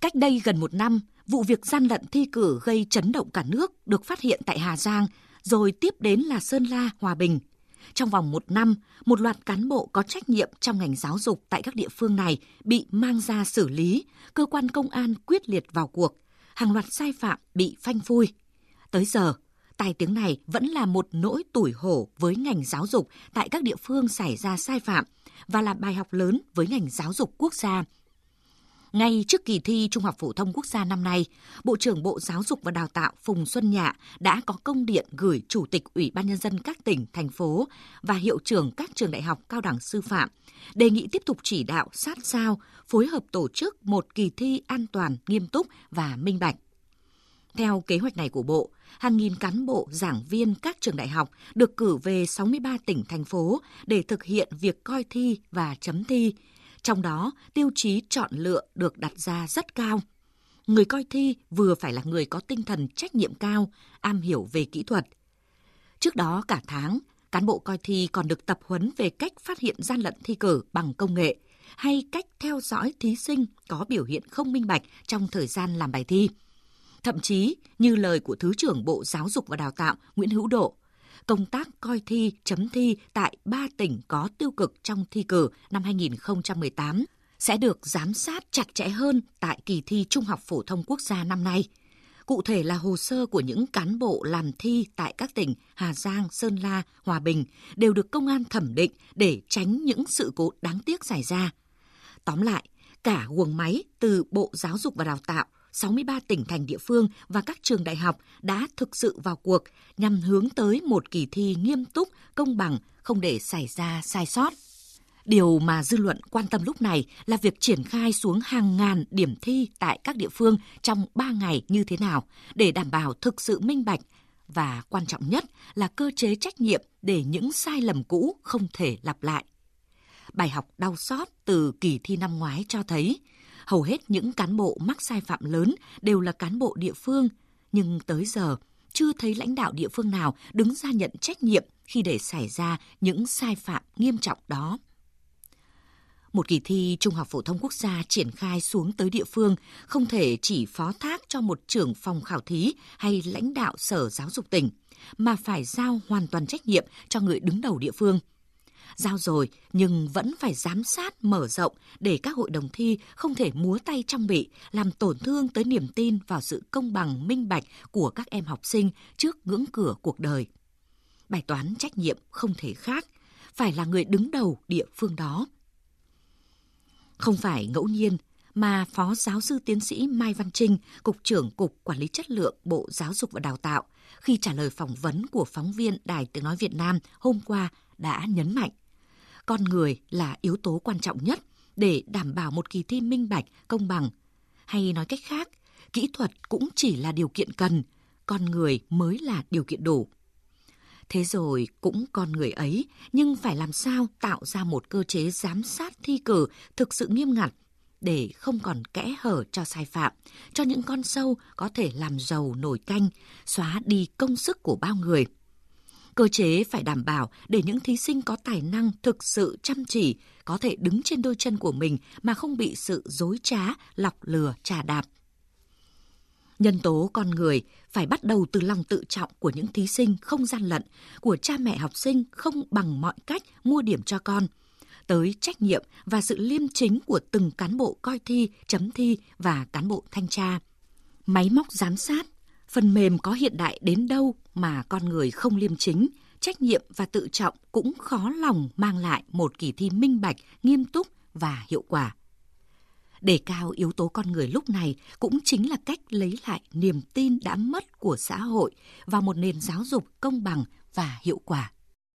Cách đây gần một năm, vụ việc gian lận thi cử gây chấn động cả nước được phát hiện tại Hà Giang, rồi tiếp đến là Sơn La, Hòa Bình. Trong vòng một năm, một loạt cán bộ có trách nhiệm trong ngành giáo dục tại các địa phương này bị mang ra xử lý, cơ quan công an quyết liệt vào cuộc, hàng loạt sai phạm bị phanh phui. Tới giờ, tai tiếng này vẫn là một nỗi tủi hổ với ngành giáo dục tại các địa phương xảy ra sai phạm và là bài học lớn với ngành giáo dục quốc gia ngay trước kỳ thi Trung học phổ thông quốc gia năm nay, Bộ trưởng Bộ Giáo dục và Đào tạo Phùng Xuân Nhạ đã có công điện gửi Chủ tịch Ủy ban Nhân dân các tỉnh, thành phố và hiệu trưởng các trường đại học cao đẳng sư phạm, đề nghị tiếp tục chỉ đạo sát sao, phối hợp tổ chức một kỳ thi an toàn, nghiêm túc và minh bạch. Theo kế hoạch này của Bộ, hàng nghìn cán bộ, giảng viên các trường đại học được cử về 63 tỉnh, thành phố để thực hiện việc coi thi và chấm thi, trong đó, tiêu chí chọn lựa được đặt ra rất cao. Người coi thi vừa phải là người có tinh thần trách nhiệm cao, am hiểu về kỹ thuật. Trước đó cả tháng, cán bộ coi thi còn được tập huấn về cách phát hiện gian lận thi cử bằng công nghệ hay cách theo dõi thí sinh có biểu hiện không minh bạch trong thời gian làm bài thi. Thậm chí, như lời của Thứ trưởng Bộ Giáo dục và Đào tạo Nguyễn Hữu Độ, công tác coi thi, chấm thi tại 3 tỉnh có tiêu cực trong thi cử năm 2018 sẽ được giám sát chặt chẽ hơn tại kỳ thi Trung học phổ thông quốc gia năm nay. Cụ thể là hồ sơ của những cán bộ làm thi tại các tỉnh Hà Giang, Sơn La, Hòa Bình đều được công an thẩm định để tránh những sự cố đáng tiếc xảy ra. Tóm lại, cả guồng máy từ Bộ Giáo dục và Đào tạo 63 tỉnh thành địa phương và các trường đại học đã thực sự vào cuộc nhằm hướng tới một kỳ thi nghiêm túc, công bằng, không để xảy ra sai sót. Điều mà dư luận quan tâm lúc này là việc triển khai xuống hàng ngàn điểm thi tại các địa phương trong 3 ngày như thế nào để đảm bảo thực sự minh bạch và quan trọng nhất là cơ chế trách nhiệm để những sai lầm cũ không thể lặp lại. Bài học đau xót từ kỳ thi năm ngoái cho thấy hầu hết những cán bộ mắc sai phạm lớn đều là cán bộ địa phương, nhưng tới giờ chưa thấy lãnh đạo địa phương nào đứng ra nhận trách nhiệm khi để xảy ra những sai phạm nghiêm trọng đó. Một kỳ thi Trung học phổ thông quốc gia triển khai xuống tới địa phương không thể chỉ phó thác cho một trưởng phòng khảo thí hay lãnh đạo sở giáo dục tỉnh, mà phải giao hoàn toàn trách nhiệm cho người đứng đầu địa phương – Giao rồi nhưng vẫn phải giám sát mở rộng để các hội đồng thi không thể múa tay trong bị, làm tổn thương tới niềm tin vào sự công bằng minh bạch của các em học sinh trước ngưỡng cửa cuộc đời. Bài toán trách nhiệm không thể khác, phải là người đứng đầu địa phương đó. Không phải ngẫu nhiên mà Phó Giáo sư Tiến sĩ Mai Văn Trinh, Cục trưởng Cục Quản lý Chất lượng Bộ Giáo dục và Đào tạo, khi trả lời phỏng vấn của phóng viên Đài Tiếng Nói Việt Nam hôm qua đã nhấn mạnh con người là yếu tố quan trọng nhất để đảm bảo một kỳ thi minh bạch, công bằng. Hay nói cách khác, kỹ thuật cũng chỉ là điều kiện cần, con người mới là điều kiện đủ. Thế rồi cũng con người ấy, nhưng phải làm sao tạo ra một cơ chế giám sát thi cử thực sự nghiêm ngặt để không còn kẽ hở cho sai phạm, cho những con sâu có thể làm giàu nổi canh, xóa đi công sức của bao người – Cơ chế phải đảm bảo để những thí sinh có tài năng thực sự chăm chỉ có thể đứng trên đôi chân của mình mà không bị sự dối trá, lọc lừa, trà đạp. Nhân tố con người phải bắt đầu từ lòng tự trọng của những thí sinh không gian lận, của cha mẹ học sinh không bằng mọi cách mua điểm cho con, tới trách nhiệm và sự liêm chính của từng cán bộ coi thi, chấm thi và cán bộ thanh tra. Máy móc giám sát Phần mềm có hiện đại đến đâu mà con người không liêm chính, trách nhiệm và tự trọng cũng khó lòng mang lại một kỳ thi minh bạch, nghiêm túc và hiệu quả. Đề cao yếu tố con người lúc này cũng chính là cách lấy lại niềm tin đã mất của xã hội vào một nền giáo dục công bằng và hiệu quả.